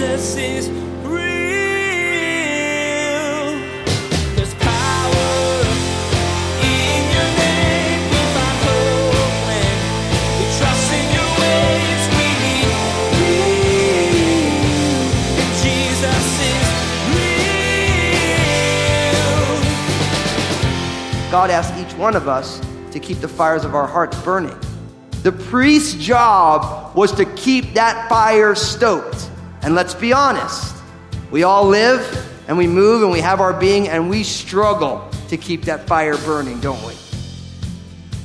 Jesus is. God asks each one of us to keep the fires of our hearts burning. The priest's job was to keep that fire stoked. And let's be honest, we all live and we move and we have our being and we struggle to keep that fire burning, don't we?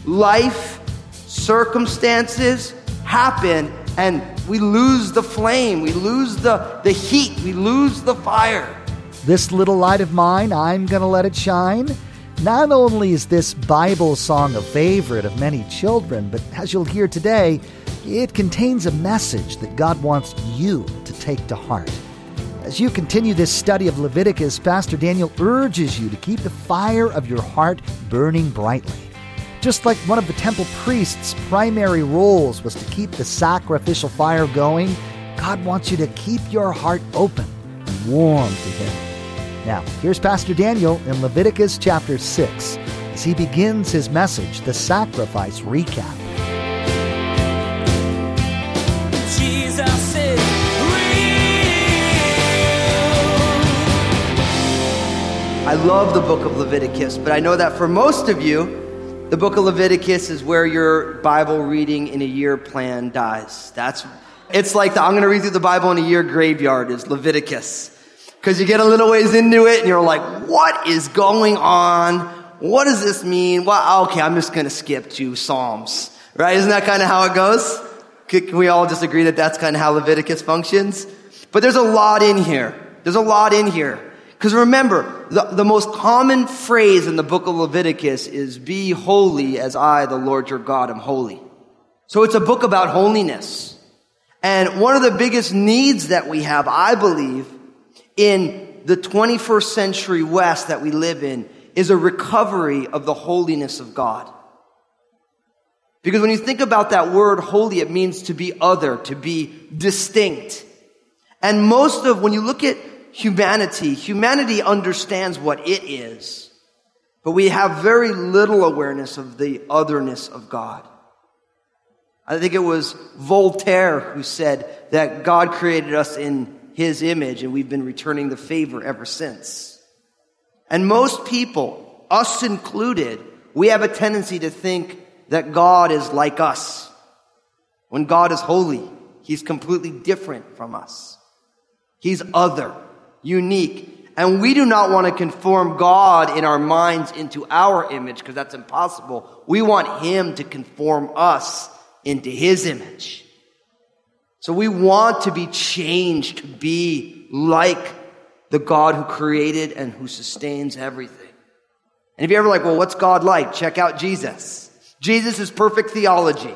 Life, circumstances happen and we lose the flame, we lose the, the heat, we lose the fire. This little light of mine, I'm going to let it shine. Not only is this Bible song a favorite of many children, but as you'll hear today, it contains a message that God wants you to take to heart. As you continue this study of Leviticus, Pastor Daniel urges you to keep the fire of your heart burning brightly. Just like one of the temple priests' primary roles was to keep the sacrificial fire going, God wants you to keep your heart open and warm to Him. Now, here's Pastor Daniel in Leviticus chapter 6 as he begins his message, the Sacrifice Recap. Love the book of Leviticus, but I know that for most of you, the book of Leviticus is where your Bible reading in a year plan dies. That's it's like the I'm going to read through the Bible in a year graveyard is Leviticus. Cuz you get a little ways into it and you're like, "What is going on? What does this mean? Well, okay, I'm just going to skip to Psalms." Right? Isn't that kind of how it goes? Can we all just agree that that's kind of how Leviticus functions? But there's a lot in here. There's a lot in here. Because remember, the, the most common phrase in the book of Leviticus is, Be holy as I, the Lord your God, am holy. So it's a book about holiness. And one of the biggest needs that we have, I believe, in the 21st century West that we live in is a recovery of the holiness of God. Because when you think about that word holy, it means to be other, to be distinct. And most of, when you look at humanity, humanity understands what it is, but we have very little awareness of the otherness of God. I think it was Voltaire who said that God created us in his image and we've been returning the favor ever since. And most people, us included, we have a tendency to think that God is like us. When God is holy, He's completely different from us. He's other, unique. And we do not want to conform God in our minds into our image because that's impossible. We want Him to conform us into His image. So we want to be changed to be like the God who created and who sustains everything. And if you're ever like, well, what's God like? Check out Jesus. Jesus is perfect theology.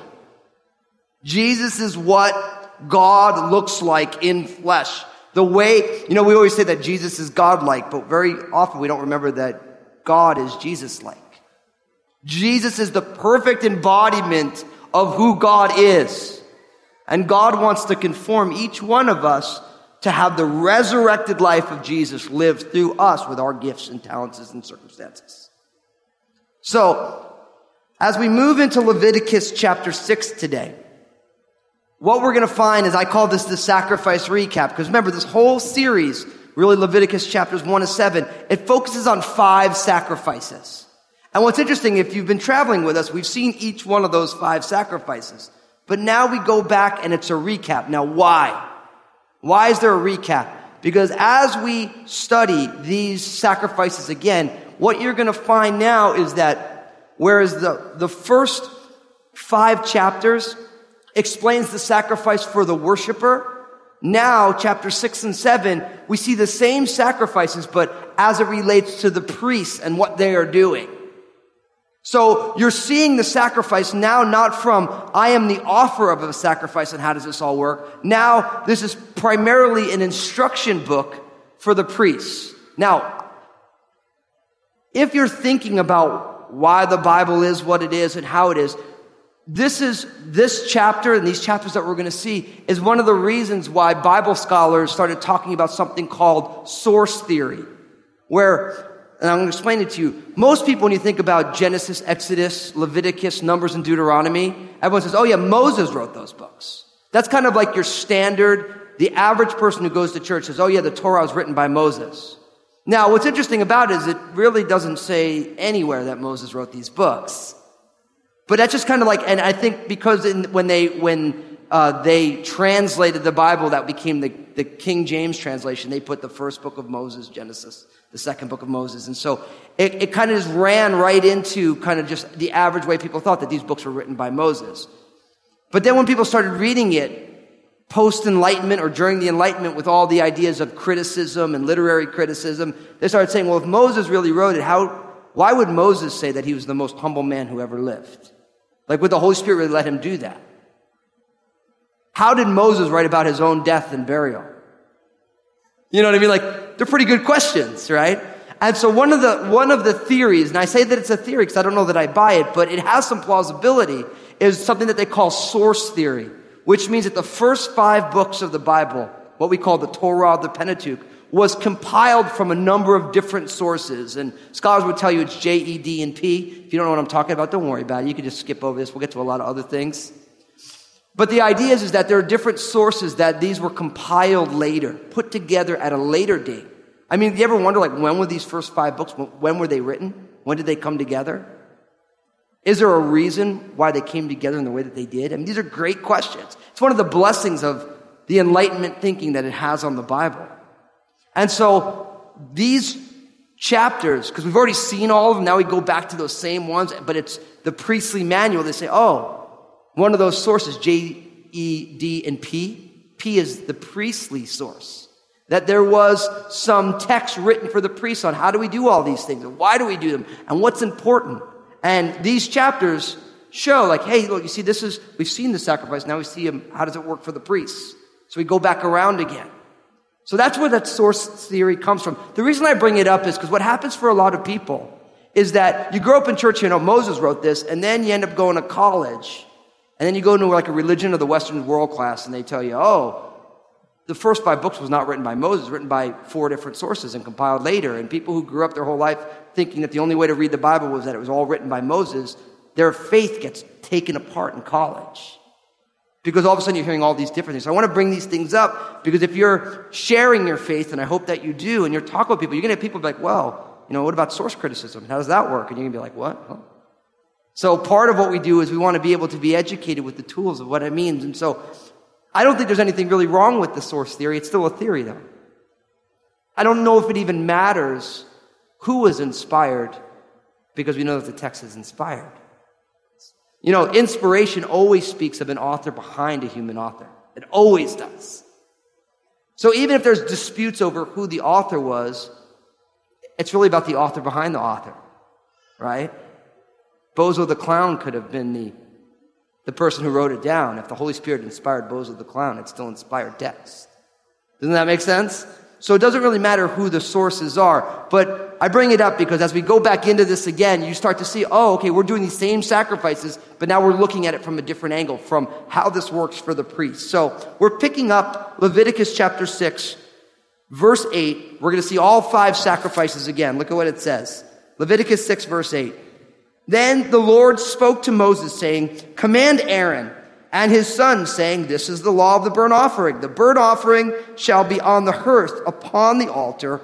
Jesus is what God looks like in flesh. The way, you know, we always say that Jesus is God-like, but very often we don't remember that God is Jesus-like. Jesus is the perfect embodiment of who God is. And God wants to conform each one of us to have the resurrected life of Jesus lived through us with our gifts and talents and circumstances. So, as we move into Leviticus chapter 6 today, what we're going to find is I call this the sacrifice recap because remember this whole series, really Leviticus chapters 1 to 7, it focuses on five sacrifices. And what's interesting, if you've been traveling with us, we've seen each one of those five sacrifices. But now we go back and it's a recap. Now why? Why is there a recap? Because as we study these sacrifices again, what you're going to find now is that Whereas the, the first five chapters explains the sacrifice for the worshiper. Now, chapter six and seven, we see the same sacrifices, but as it relates to the priests and what they are doing. So you're seeing the sacrifice now not from, I am the offer of a sacrifice and how does this all work? Now, this is primarily an instruction book for the priests. Now, if you're thinking about why the Bible is what it is and how it is, this is this chapter and these chapters that we're going to see is one of the reasons why Bible scholars started talking about something called source theory, where, and I'm going to explain it to you. Most people, when you think about Genesis, Exodus, Leviticus, Numbers, and Deuteronomy, everyone says, oh yeah, Moses wrote those books. That's kind of like your standard, the average person who goes to church says, oh yeah, the Torah was written by Moses. Now, what's interesting about it is it really doesn't say anywhere that Moses wrote these books. But that's just kind of like, and I think because in, when they, when, uh, they translated the Bible, that became the, the King James translation. They put the first book of Moses, Genesis, the second book of Moses. And so it, it kind of just ran right into kind of just the average way people thought that these books were written by Moses. But then when people started reading it, post Enlightenment or during the Enlightenment with all the ideas of criticism and literary criticism, they started saying, well, if Moses really wrote it, how, why would Moses say that he was the most humble man who ever lived? Like, would the Holy Spirit really let him do that? How did Moses write about his own death and burial? You know what I mean? Like, they're pretty good questions, right? And so one of the, one of the theories, and I say that it's a theory because I don't know that I buy it, but it has some plausibility, is something that they call source theory, which means that the first five books of the Bible, what we call the Torah, the Pentateuch, was compiled from a number of different sources. And scholars would tell you it's J, E, D, and P. If you don't know what I'm talking about, don't worry about it. You can just skip over this. We'll get to a lot of other things. But the idea is, is that there are different sources that these were compiled later, put together at a later date. I mean, do you ever wonder, like, when were these first five books, when were they written? When did they come together? Is there a reason why they came together in the way that they did? I mean, these are great questions. It's one of the blessings of the Enlightenment thinking that it has on the Bible. And so these chapters, because we've already seen all of them, now we go back to those same ones, but it's the priestly manual. They say, oh, one of those sources, J, E, D, and P. P is the priestly source. That there was some text written for the priests on how do we do all these things and why do we do them and what's important. And these chapters show, like, hey, look, you see, this is, we've seen the sacrifice, now we see them, how does it work for the priests? So we go back around again. So that's where that source theory comes from. The reason I bring it up is because what happens for a lot of people is that you grow up in church, you know, Moses wrote this, and then you end up going to college, and then you go into like a religion of the Western world class, and they tell you, oh, the first five books was not written by Moses, written by four different sources and compiled later. And people who grew up their whole life thinking that the only way to read the Bible was that it was all written by Moses, their faith gets taken apart in college. Because all of a sudden you're hearing all these different things. So I want to bring these things up because if you're sharing your faith, and I hope that you do, and you're talking with people, you're going to have people be like, well, you know, what about source criticism? How does that work? And you're going to be like, what? Huh? So part of what we do is we want to be able to be educated with the tools of what it means. And so I don't think there's anything really wrong with the source theory. It's still a theory, though. I don't know if it even matters who was inspired because we know that the text is inspired. You know, inspiration always speaks of an author behind a human author. It always does. So even if there's disputes over who the author was, it's really about the author behind the author, right? Bozo the clown could have been the, the person who wrote it down. If the Holy Spirit inspired Bozo the clown, it still inspired text. Doesn't that make sense? So it doesn't really matter who the sources are. But I bring it up because as we go back into this again, you start to see, oh, okay, we're doing these same sacrifices, but now we're looking at it from a different angle, from how this works for the priest. So we're picking up Leviticus chapter 6, verse 8. We're going to see all five sacrifices again. Look at what it says. Leviticus 6, verse 8. Then the Lord spoke to Moses, saying, Command Aaron and his son, saying, This is the law of the burnt offering. The burnt offering shall be on the hearth upon the altar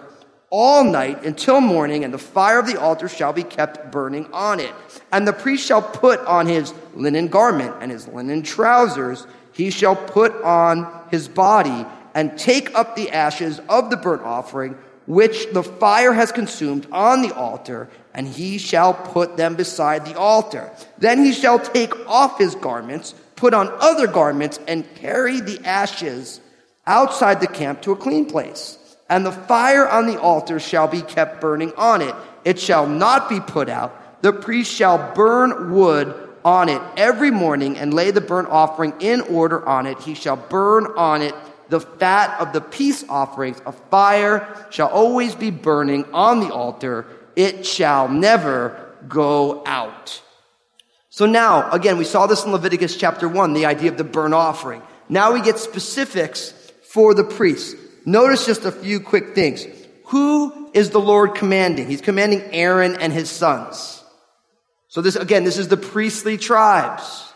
all night until morning, and the fire of the altar shall be kept burning on it. And the priest shall put on his linen garment and his linen trousers. He shall put on his body and take up the ashes of the burnt offering, which the fire has consumed on the altar, and he shall put them beside the altar. Then he shall take off his garments put on other garments, and carry the ashes outside the camp to a clean place. And the fire on the altar shall be kept burning on it. It shall not be put out. The priest shall burn wood on it every morning and lay the burnt offering in order on it. He shall burn on it the fat of the peace offerings. A fire shall always be burning on the altar. It shall never go out. So now, again, we saw this in Leviticus chapter 1, the idea of the burnt offering. Now we get specifics for the priests. Notice just a few quick things. Who is the Lord commanding? He's commanding Aaron and his sons. So this, again, this is the priestly tribes.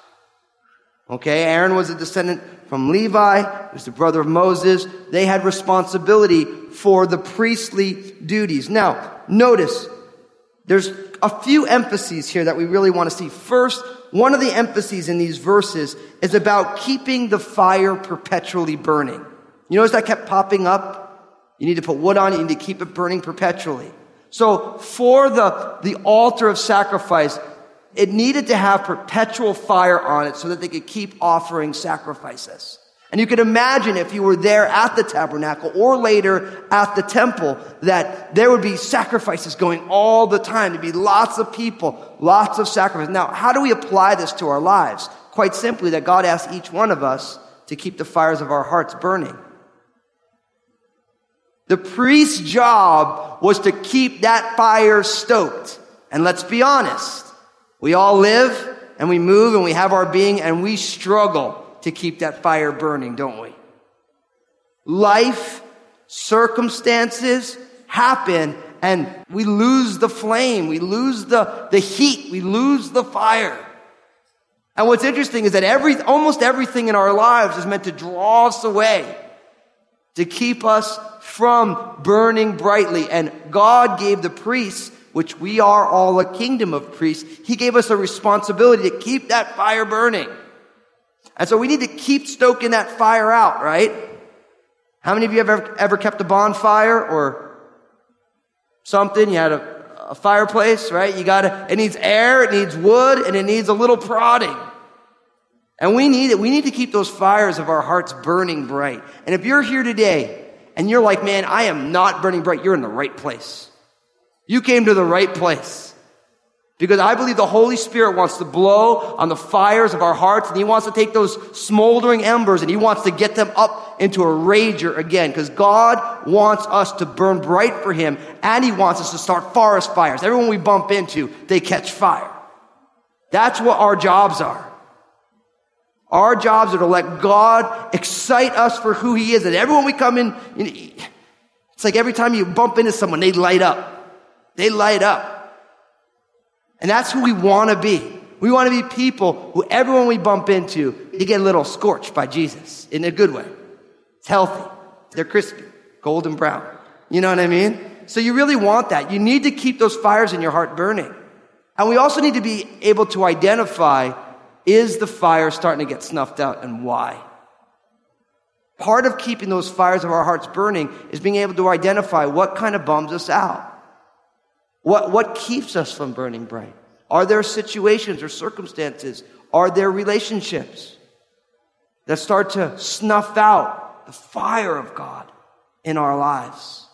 Okay, Aaron was a descendant from Levi, he was the brother of Moses. They had responsibility for the priestly duties. Now, notice, there's a few emphases here that we really want to see. First, one of the emphases in these verses is about keeping the fire perpetually burning. You notice that kept popping up? You need to put wood on it, you need to keep it burning perpetually. So for the, the altar of sacrifice, it needed to have perpetual fire on it so that they could keep offering sacrifices. And you can imagine if you were there at the tabernacle or later at the temple that there would be sacrifices going all the time. There'd be lots of people, lots of sacrifices. Now, how do we apply this to our lives? Quite simply that God asks each one of us to keep the fires of our hearts burning. The priest's job was to keep that fire stoked. And let's be honest. We all live and we move and we have our being and we struggle to keep that fire burning, don't we? Life, circumstances happen and we lose the flame. We lose the, the heat. We lose the fire. And what's interesting is that every, almost everything in our lives is meant to draw us away, to keep us from burning brightly. And God gave the priests, which we are all a kingdom of priests, He gave us a responsibility to keep that fire burning. And so we need to keep stoking that fire out, right? How many of you have ever, ever kept a bonfire or something? You had a, a fireplace, right? You gotta, it needs air, it needs wood, and it needs a little prodding. And we need it. We need to keep those fires of our hearts burning bright. And if you're here today and you're like, man, I am not burning bright, you're in the right place. You came to the right place. Because I believe the Holy Spirit wants to blow on the fires of our hearts and He wants to take those smoldering embers and He wants to get them up into a rager again. Because God wants us to burn bright for Him and He wants us to start forest fires. Everyone we bump into, they catch fire. That's what our jobs are. Our jobs are to let God excite us for who He is. And everyone we come in, it's like every time you bump into someone, they light up. They light up. And that's who we want to be. We want to be people who everyone we bump into, they get a little scorched by Jesus in a good way. It's healthy. They're crispy, golden brown. You know what I mean? So you really want that. You need to keep those fires in your heart burning. And we also need to be able to identify is the fire starting to get snuffed out and why? Part of keeping those fires of our hearts burning is being able to identify what kind of bums us out. What, what keeps us from burning bright? Are there situations or circumstances? Are there relationships that start to snuff out the fire of God in our lives?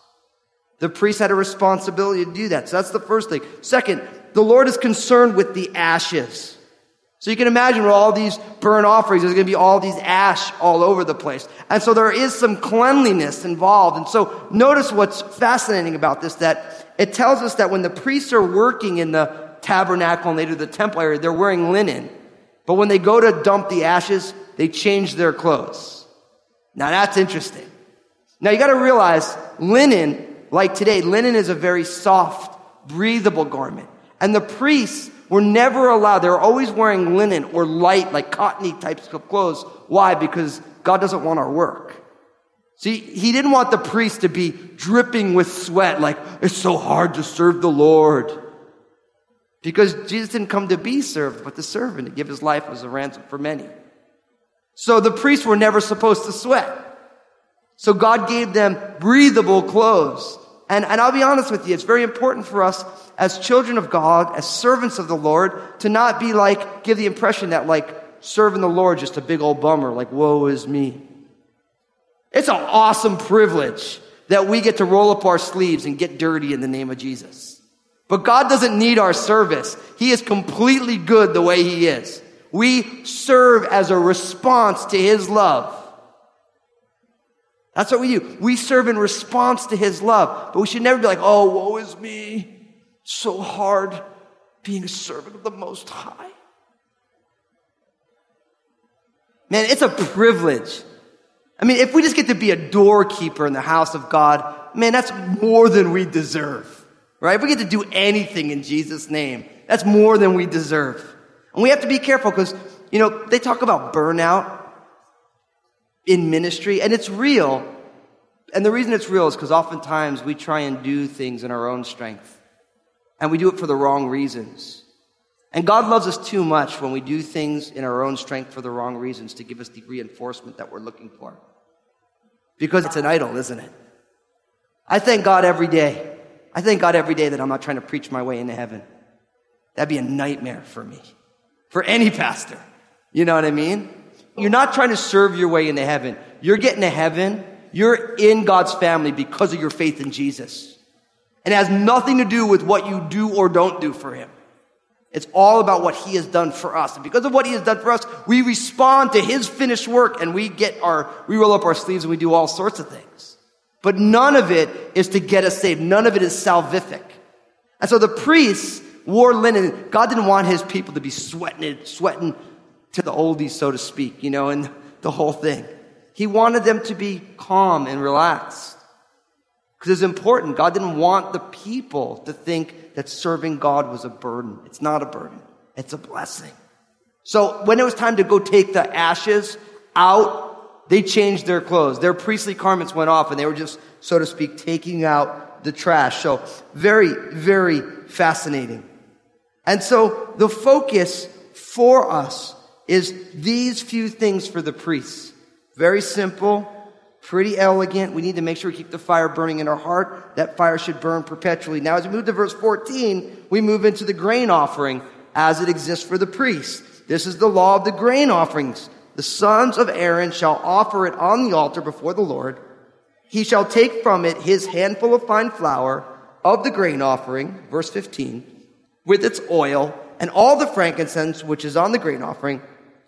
The priest had a responsibility to do that. So that's the first thing. Second, the Lord is concerned with the ashes. So you can imagine with all these burnt offerings, there's going to be all these ash all over the place. And so there is some cleanliness involved. And so notice what's fascinating about this, that it tells us that when the priests are working in the tabernacle and later the temple area, they're wearing linen. But when they go to dump the ashes, they change their clothes. Now that's interesting. Now you got to realize linen, like today, linen is a very soft, breathable garment. And the priests were never allowed, they were always wearing linen or light, like cottony types of clothes. Why? Because God doesn't want our work. See, he didn't want the priest to be dripping with sweat, like, it's so hard to serve the Lord. Because Jesus didn't come to be served, but to serve and to give his life as a ransom for many. So the priests were never supposed to sweat. So God gave them breathable clothes. And, and I'll be honest with you, it's very important for us as children of God, as servants of the Lord, to not be like, give the impression that like serving the Lord just a big old bummer, like, woe is me. It's an awesome privilege that we get to roll up our sleeves and get dirty in the name of Jesus. But God doesn't need our service. He is completely good the way He is. We serve as a response to His love. That's what we do. We serve in response to His love. But we should never be like, oh, woe is me. So hard being a servant of the Most High. Man, it's a privilege. I mean, if we just get to be a doorkeeper in the house of God, man, that's more than we deserve. Right? If we get to do anything in Jesus' name, that's more than we deserve. And we have to be careful because, you know, they talk about burnout in ministry, and it's real. And the reason it's real is because oftentimes we try and do things in our own strength, and we do it for the wrong reasons. And God loves us too much when we do things in our own strength for the wrong reasons to give us the reinforcement that we're looking for. Because it's an idol, isn't it? I thank God every day. I thank God every day that I'm not trying to preach my way into heaven. That'd be a nightmare for me, for any pastor. You know what I mean? You're not trying to serve your way into heaven. You're getting to heaven. You're in God's family because of your faith in Jesus. And it has nothing to do with what you do or don't do for Him. It's all about what He has done for us. And because of what He has done for us, we respond to His finished work and we get our, we roll up our sleeves and we do all sorts of things. But none of it is to get us saved. None of it is salvific. And so the priests wore linen. God didn't want His people to be sweating it, sweating to the oldies, so to speak, you know, and the whole thing. He wanted them to be calm and relaxed. Because it's important. God didn't want the people to think that serving God was a burden. It's not a burden. It's a blessing. So when it was time to go take the ashes out, they changed their clothes. Their priestly garments went off and they were just, so to speak, taking out the trash. So very, very fascinating. And so the focus for us is these few things for the priests. Very simple, pretty elegant. We need to make sure we keep the fire burning in our heart. That fire should burn perpetually. Now, as we move to verse 14, we move into the grain offering as it exists for the priests. This is the law of the grain offerings. The sons of Aaron shall offer it on the altar before the Lord. He shall take from it his handful of fine flour of the grain offering, verse 15, with its oil, and all the frankincense which is on the grain offering.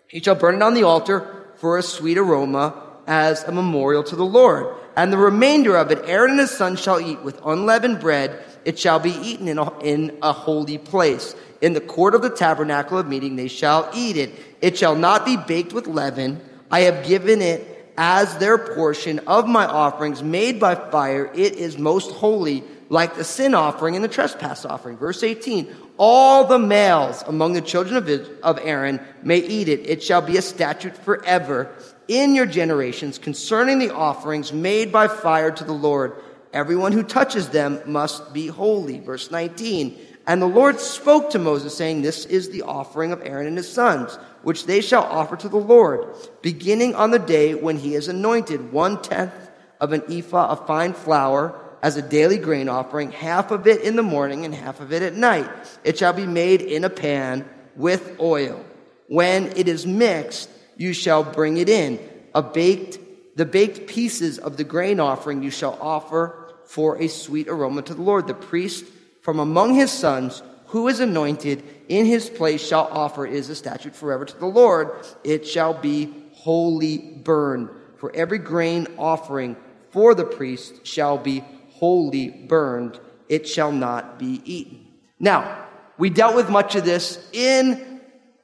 He shall burn it on the altar for a sweet aroma as a memorial to the Lord. And the remainder of it, Aaron and his sons shall eat with unleavened bread. It shall be eaten in a, in a holy place. In the court of the tabernacle of meeting, they shall eat it. It shall not be baked with leaven. I have given it as their portion of my offerings made by fire. It is most holy, like the sin offering and the trespass offering. Verse 18. All the males among the children of Aaron may eat it. It shall be a statute forever in your generations concerning the offerings made by fire to the Lord. Everyone who touches them must be holy. Verse 19. And the Lord spoke to Moses, saying, This is the offering of Aaron and his sons, which they shall offer to the Lord, beginning on the day when he is anointed, one tenth of an ephah of fine flour as a daily grain offering, half of it in the morning and half of it at night. It shall be made in a pan with oil. When it is mixed, you shall bring it in. A baked, the baked pieces of the grain offering you shall offer for a sweet aroma to the Lord. The priest from among his sons who is anointed in his place shall offer it is a statute forever to the Lord. It shall be wholly burned. For every grain offering for the priest shall be wholly burned. It shall not be eaten. Now, we dealt with much of this in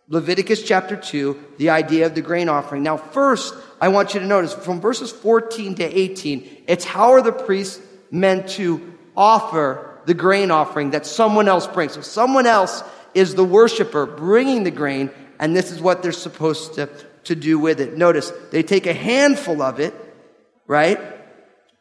Leviticus chapter 2, the idea of the grain offering. Now, first, I want you to notice from verses 14 to 18, it's how are the priests meant to offer the grain offering that someone else brings. So someone else is the worshiper bringing the grain, and this is what they're supposed to, to do with it. Notice, they take a handful of it, right?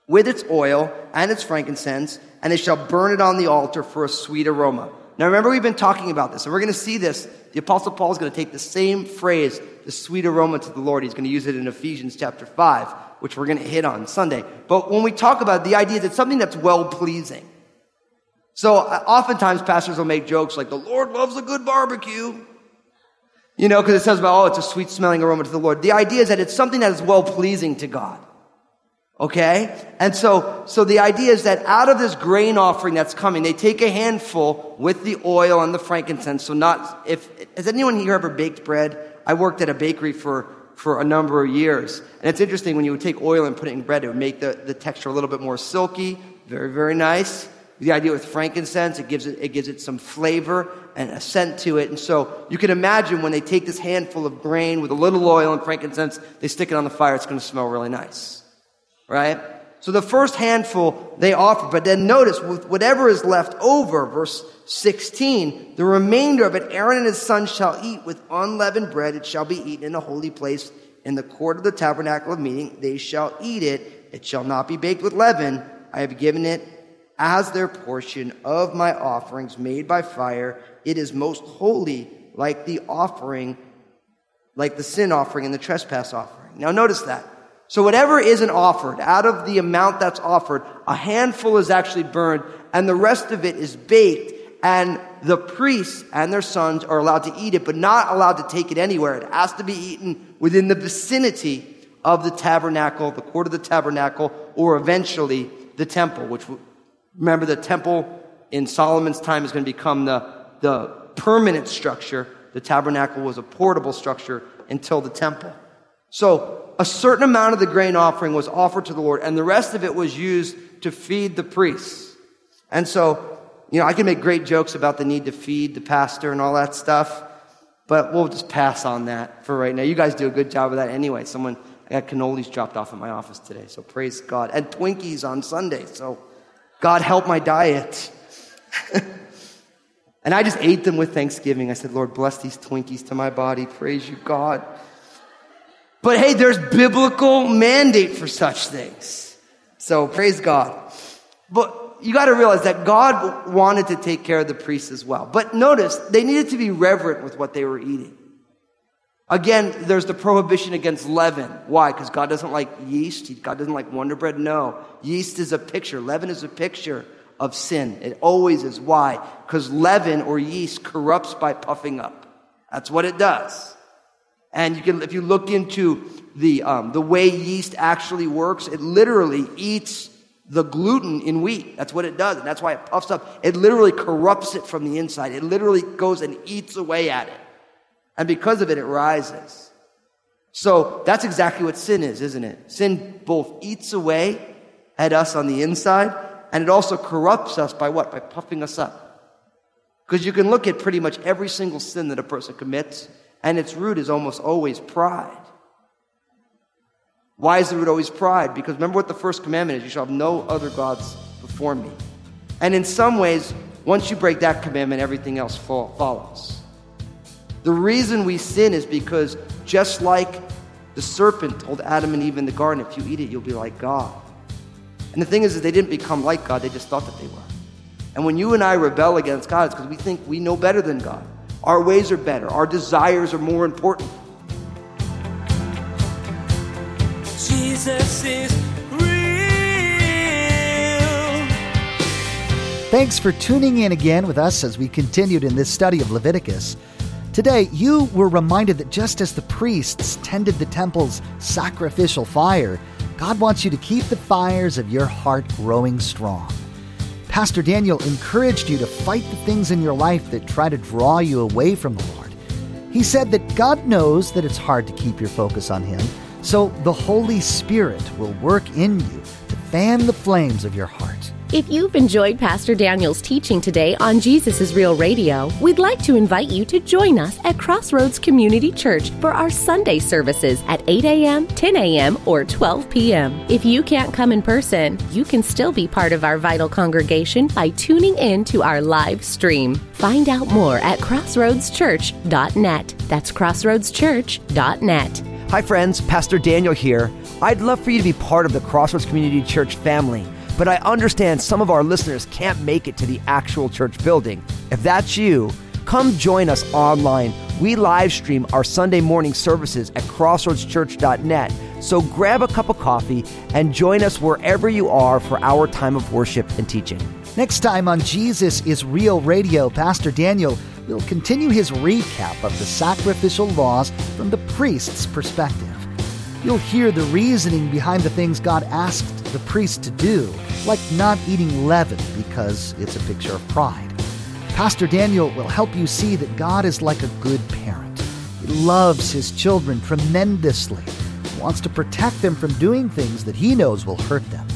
with its oil and its frankincense, and they shall burn it on the altar for a sweet aroma. Now remember, we've been talking about this, and we're going to see this. The Apostle Paul is going to take the same phrase, the sweet aroma to the Lord. He's going to use it in Ephesians chapter 5, which we're going to hit on Sunday. But when we talk about it, the idea it's something that's well pleasing. So uh, oftentimes pastors will make jokes like, the Lord loves a good barbecue. You know, because it says about, oh, it's a sweet smelling aroma to the Lord. The idea is that it's something that is well pleasing to God. Okay? And so, so the idea is that out of this grain offering that's coming, they take a handful with the oil and the frankincense. So not, if, has anyone here ever baked bread? I worked at a bakery for, for a number of years. And it's interesting when you would take oil and put it in bread, it would make the, the texture a little bit more silky. Very, very nice. The idea with frankincense, it gives it, it gives it some flavor and a scent to it. And so you can imagine when they take this handful of grain with a little oil and frankincense, they stick it on the fire, it's going to smell really nice. Right? So the first handful they offer, but then notice with whatever is left over, verse 16, the remainder of it Aaron and his sons shall eat with unleavened bread. It shall be eaten in a holy place in the court of the tabernacle of meeting. They shall eat it. It shall not be baked with leaven. I have given it as their portion of my offerings made by fire. It is most holy, like the offering, like the sin offering and the trespass offering. Now notice that. So whatever isn't offered, out of the amount that's offered, a handful is actually burned and the rest of it is baked and the priests and their sons are allowed to eat it, but not allowed to take it anywhere. It has to be eaten within the vicinity of the tabernacle, the court of the tabernacle, or eventually the temple, which remember the temple in Solomon's time is going to become the, the permanent structure. The tabernacle was a portable structure until the temple. So a certain amount of the grain offering was offered to the Lord, and the rest of it was used to feed the priests. And so, you know, I can make great jokes about the need to feed the pastor and all that stuff, but we'll just pass on that for right now. You guys do a good job of that anyway. Someone, I got cannolis dropped off at my office today, so praise God. And Twinkies on Sunday, so God help my diet. and I just ate them with Thanksgiving. I said, Lord, bless these Twinkies to my body. Praise you, God. But hey, there's biblical mandate for such things. So praise God. But you got to realize that God wanted to take care of the priests as well. But notice, they needed to be reverent with what they were eating. Again, there's the prohibition against leaven. Why? Because God doesn't like yeast. God doesn't like Wonder Bread. No. Yeast is a picture. Leaven is a picture of sin. It always is. Why? Because leaven or yeast corrupts by puffing up. That's what it does. And you can, if you look into the, um, the way yeast actually works, it literally eats the gluten in wheat. That's what it does. And that's why it puffs up. It literally corrupts it from the inside. It literally goes and eats away at it. And because of it, it rises. So that's exactly what sin is, isn't it? Sin both eats away at us on the inside, and it also corrupts us by what? By puffing us up. Because you can look at pretty much every single sin that a person commits, and its root is almost always pride. Why is the root always pride? Because remember what the first commandment is you shall have no other gods before me. And in some ways, once you break that commandment, everything else follows. The reason we sin is because just like the serpent told Adam and Eve in the garden, if you eat it, you'll be like God. And the thing is, is they didn't become like God, they just thought that they were. And when you and I rebel against God, it's because we think we know better than God. Our ways are better. Our desires are more important. Jesus is real. Thanks for tuning in again with us as we continued in this study of Leviticus. Today, you were reminded that just as the priests tended the temple's sacrificial fire, God wants you to keep the fires of your heart growing strong. Pastor Daniel encouraged you to fight the things in your life that try to draw you away from the Lord. He said that God knows that it's hard to keep your focus on Him, so the Holy Spirit will work in you to fan the flames of your heart. If you've enjoyed Pastor Daniel's teaching today on Jesus is Real Radio, we'd like to invite you to join us at Crossroads Community Church for our Sunday services at 8 a.m., 10 a.m., or 12 p.m. If you can't come in person, you can still be part of our vital congregation by tuning in to our live stream. Find out more at crossroadschurch.net. That's crossroadschurch.net. Hi, friends. Pastor Daniel here. I'd love for you to be part of the Crossroads Community Church family but I understand some of our listeners can't make it to the actual church building. If that's you, come join us online. We live stream our Sunday morning services at crossroadschurch.net. So grab a cup of coffee and join us wherever you are for our time of worship and teaching. Next time on Jesus is Real Radio, Pastor Daniel will continue his recap of the sacrificial laws from the priest's perspective. You'll hear the reasoning behind the things God asked the priest to do, like not eating leaven because it's a picture of pride. Pastor Daniel will help you see that God is like a good parent. He loves his children tremendously, wants to protect them from doing things that he knows will hurt them.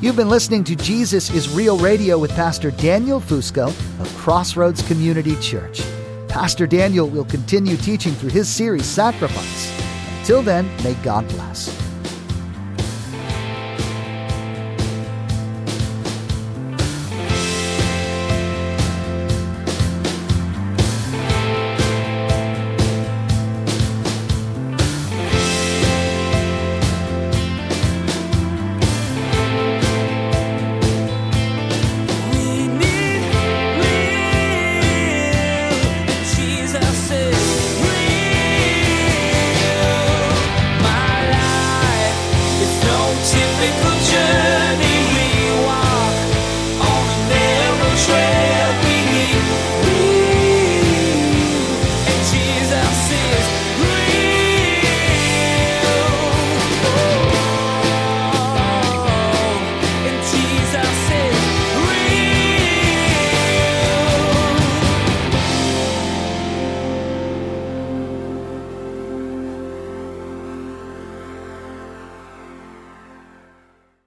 You've been listening to Jesus is Real Radio with Pastor Daniel Fusco of Crossroads Community Church. Pastor Daniel will continue teaching through his series, Sacrifice. Until then, may God bless.